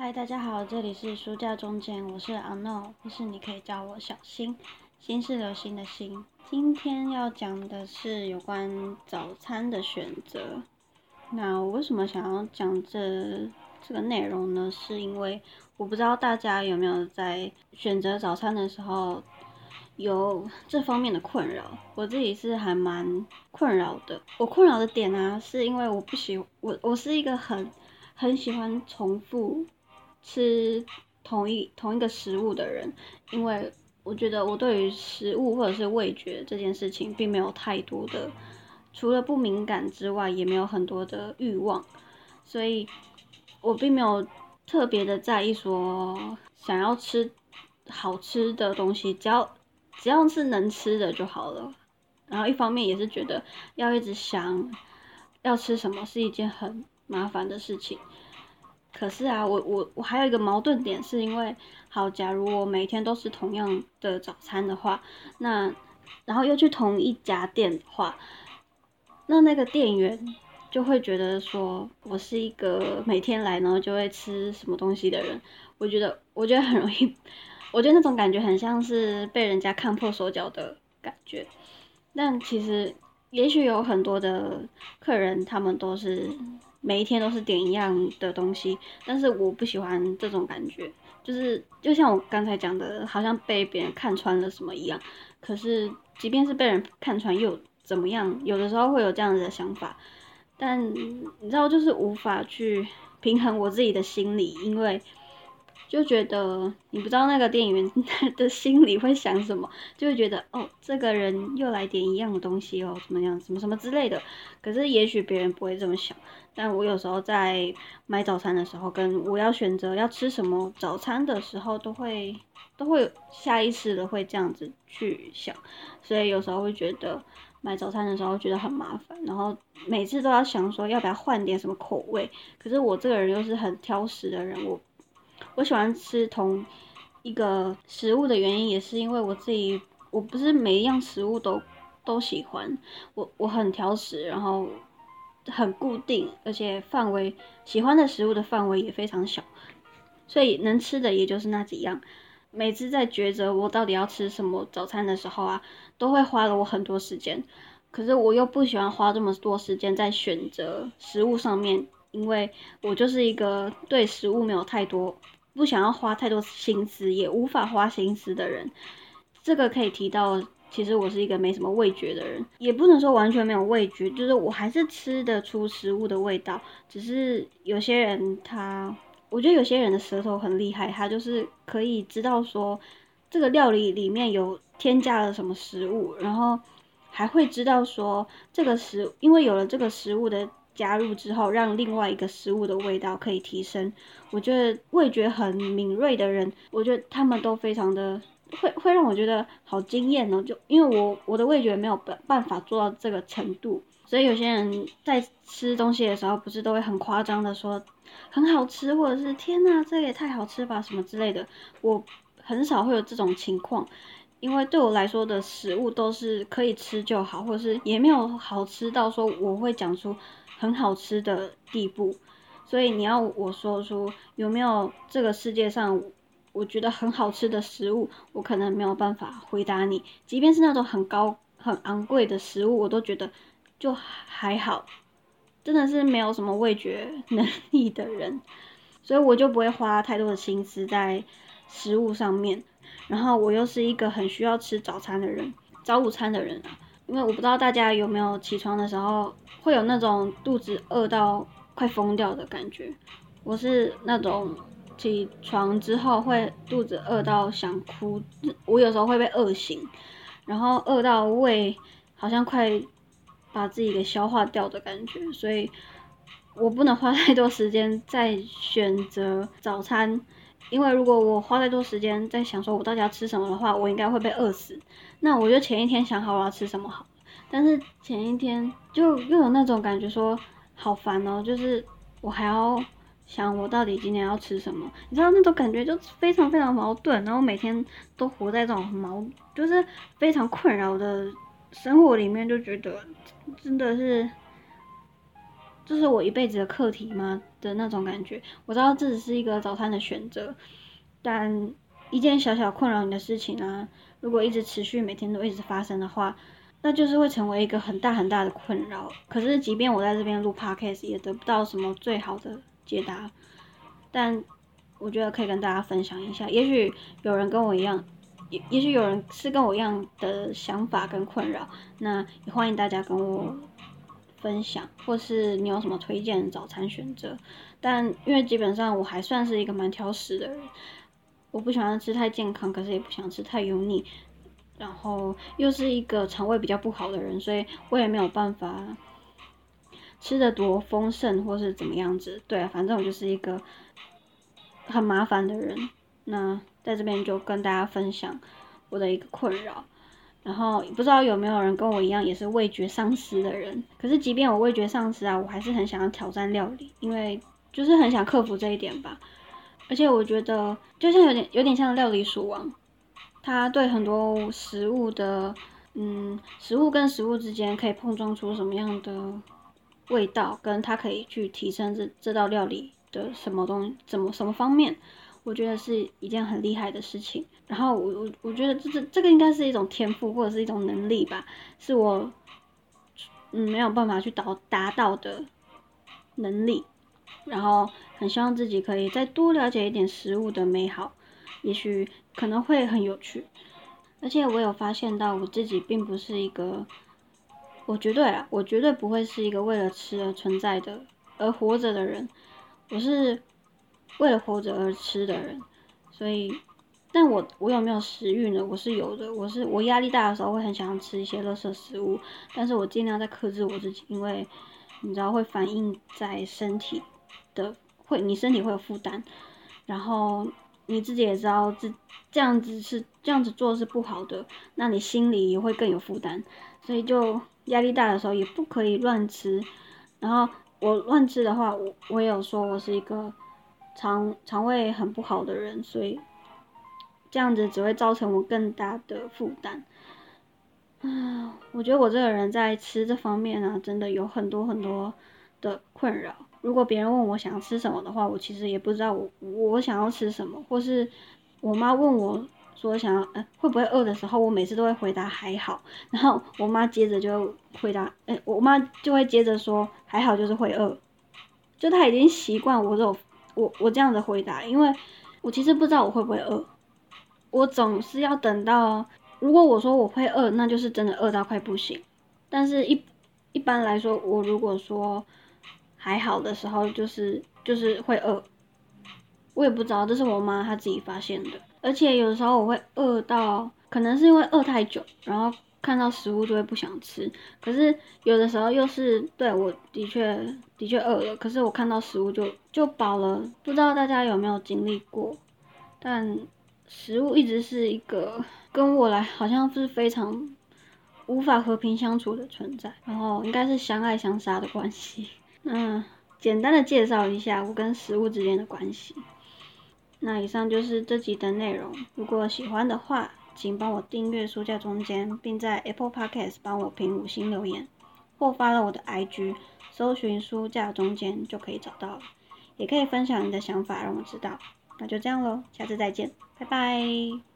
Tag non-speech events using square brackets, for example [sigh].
嗨，大家好，这里是书架中间，我是阿诺，或是你可以叫我小新，新是流星的星。今天要讲的是有关早餐的选择。那我为什么想要讲这这个内容呢？是因为我不知道大家有没有在选择早餐的时候有这方面的困扰。我自己是还蛮困扰的。我困扰的点啊，是因为我不喜我我是一个很很喜欢重复。吃同一同一个食物的人，因为我觉得我对于食物或者是味觉这件事情，并没有太多的，除了不敏感之外，也没有很多的欲望，所以我并没有特别的在意说想要吃好吃的东西，只要只要是能吃的就好了。然后一方面也是觉得要一直想要吃什么是一件很麻烦的事情。可是啊，我我我还有一个矛盾点，是因为好，假如我每天都是同样的早餐的话，那然后又去同一家店的话，那那个店员就会觉得说我是一个每天来然后就会吃什么东西的人，我觉得我觉得很容易，我觉得那种感觉很像是被人家看破手脚的感觉，但其实也许有很多的客人他们都是。每一天都是点一样的东西，但是我不喜欢这种感觉，就是就像我刚才讲的，好像被别人看穿了什么一样。可是，即便是被人看穿又怎么样？有的时候会有这样子的想法，但你知道，就是无法去平衡我自己的心理，因为。就觉得你不知道那个店员 [laughs] 的心里会想什么，就会觉得哦，这个人又来点一样的东西哦，怎么样，什么什么之类的。可是也许别人不会这么想，但我有时候在买早餐的时候，跟我要选择要吃什么早餐的时候，都会都会下意识的会这样子去想，所以有时候会觉得买早餐的时候觉得很麻烦，然后每次都要想说要不要换点什么口味。可是我这个人又是很挑食的人，我。我喜欢吃同一个食物的原因，也是因为我自己，我不是每一样食物都都喜欢，我我很挑食，然后很固定，而且范围喜欢的食物的范围也非常小，所以能吃的也就是那几样。每次在抉择我到底要吃什么早餐的时候啊，都会花了我很多时间。可是我又不喜欢花这么多时间在选择食物上面，因为我就是一个对食物没有太多。不想要花太多心思，也无法花心思的人，这个可以提到。其实我是一个没什么味觉的人，也不能说完全没有味觉，就是我还是吃得出食物的味道。只是有些人他，我觉得有些人的舌头很厉害，他就是可以知道说这个料理里面有添加了什么食物，然后还会知道说这个食，因为有了这个食物的。加入之后，让另外一个食物的味道可以提升。我觉得味觉很敏锐的人，我觉得他们都非常的会会让我觉得好惊艳哦。就因为我我的味觉没有办办法做到这个程度，所以有些人在吃东西的时候，不是都会很夸张的说很好吃，或者是天呐，这也太好吃吧什么之类的。我很少会有这种情况，因为对我来说的食物都是可以吃就好，或者是也没有好吃到说我会讲出。很好吃的地步，所以你要我说出有没有这个世界上我觉得很好吃的食物，我可能没有办法回答你。即便是那种很高很昂贵的食物，我都觉得就还好，真的是没有什么味觉能力的人，所以我就不会花太多的心思在食物上面。然后我又是一个很需要吃早餐的人，早午餐的人啊。因为我不知道大家有没有起床的时候会有那种肚子饿到快疯掉的感觉，我是那种起床之后会肚子饿到想哭，我有时候会被饿醒，然后饿到胃好像快把自己给消化掉的感觉，所以我不能花太多时间在选择早餐。因为如果我花太多时间在想说我到底要吃什么的话，我应该会被饿死。那我就前一天想好我要吃什么好，但是前一天就又有那种感觉说好烦哦，就是我还要想我到底今天要吃什么，你知道那种感觉就非常非常矛盾，然后每天都活在这种矛，就是非常困扰的生活里面，就觉得真的是这是我一辈子的课题吗的那种感觉。我知道这只是一个早餐的选择，但一件小小困扰你的事情啊，如果一直持续，每天都一直发生的话，那就是会成为一个很大很大的困扰。可是，即便我在这边录 podcast，也得不到什么最好的解答。但我觉得可以跟大家分享一下，也许有人跟我一样，也也许有人是跟我一样的想法跟困扰，那也欢迎大家跟我分享，或是你有什么推荐早餐选择。但因为基本上我还算是一个蛮挑食的人，我不喜欢吃太健康，可是也不想吃太油腻，然后又是一个肠胃比较不好的人，所以我也没有办法吃的多丰盛或是怎么样子。对，反正我就是一个。很麻烦的人，那在这边就跟大家分享我的一个困扰，然后不知道有没有人跟我一样也是味觉丧失的人。可是即便我味觉丧失啊，我还是很想要挑战料理，因为就是很想克服这一点吧。而且我觉得就像有点有点像料理鼠王，他对很多食物的嗯食物跟食物之间可以碰撞出什么样的味道，跟他可以去提升这这道料理。的什么东怎么什么方面，我觉得是一件很厉害的事情。然后我我我觉得这这这个应该是一种天赋或者是一种能力吧，是我嗯没有办法去达达到的能力。然后很希望自己可以再多了解一点食物的美好，也许可能会很有趣。而且我有发现到我自己并不是一个，我绝对啊，我绝对不会是一个为了吃而存在的而活着的人。我是为了活着而吃的人，所以，但我我有没有食欲呢？我是有的。我是我压力大的时候会很想要吃一些垃圾食物，但是我尽量在克制我自己，因为你知道会反映在身体的，会你身体会有负担，然后你自己也知道这这样子是这样子做是不好的，那你心里也会更有负担，所以就压力大的时候也不可以乱吃，然后。我乱吃的话，我我也有说我是一个肠肠胃很不好的人，所以这样子只会造成我更大的负担。啊，我觉得我这个人在吃这方面呢，真的有很多很多的困扰。如果别人问我想要吃什么的话，我其实也不知道我我想要吃什么，或是我妈问我。说想要，哎，会不会饿的时候，我每次都会回答还好，然后我妈接着就回答，哎，我妈就会接着说还好，就是会饿，就她已经习惯我这种我我这样的回答，因为我其实不知道我会不会饿，我总是要等到，如果我说我会饿，那就是真的饿到快不行，但是一一般来说，我如果说还好的时候，就是就是会饿，我也不知道，这是我妈她自己发现的。而且有时候我会饿到，可能是因为饿太久，然后看到食物就会不想吃。可是有的时候又是对我的确的确饿了，可是我看到食物就就饱了。不知道大家有没有经历过？但食物一直是一个跟我来好像是非常无法和平相处的存在，然后应该是相爱相杀的关系。[laughs] 嗯，简单的介绍一下我跟食物之间的关系。那以上就是这集的内容。如果喜欢的话，请帮我订阅书架中间，并在 Apple Podcast 帮我评五星留言，或发了我的 IG，搜寻书架中间就可以找到了。也可以分享你的想法让我知道。那就这样喽，下次再见，拜拜。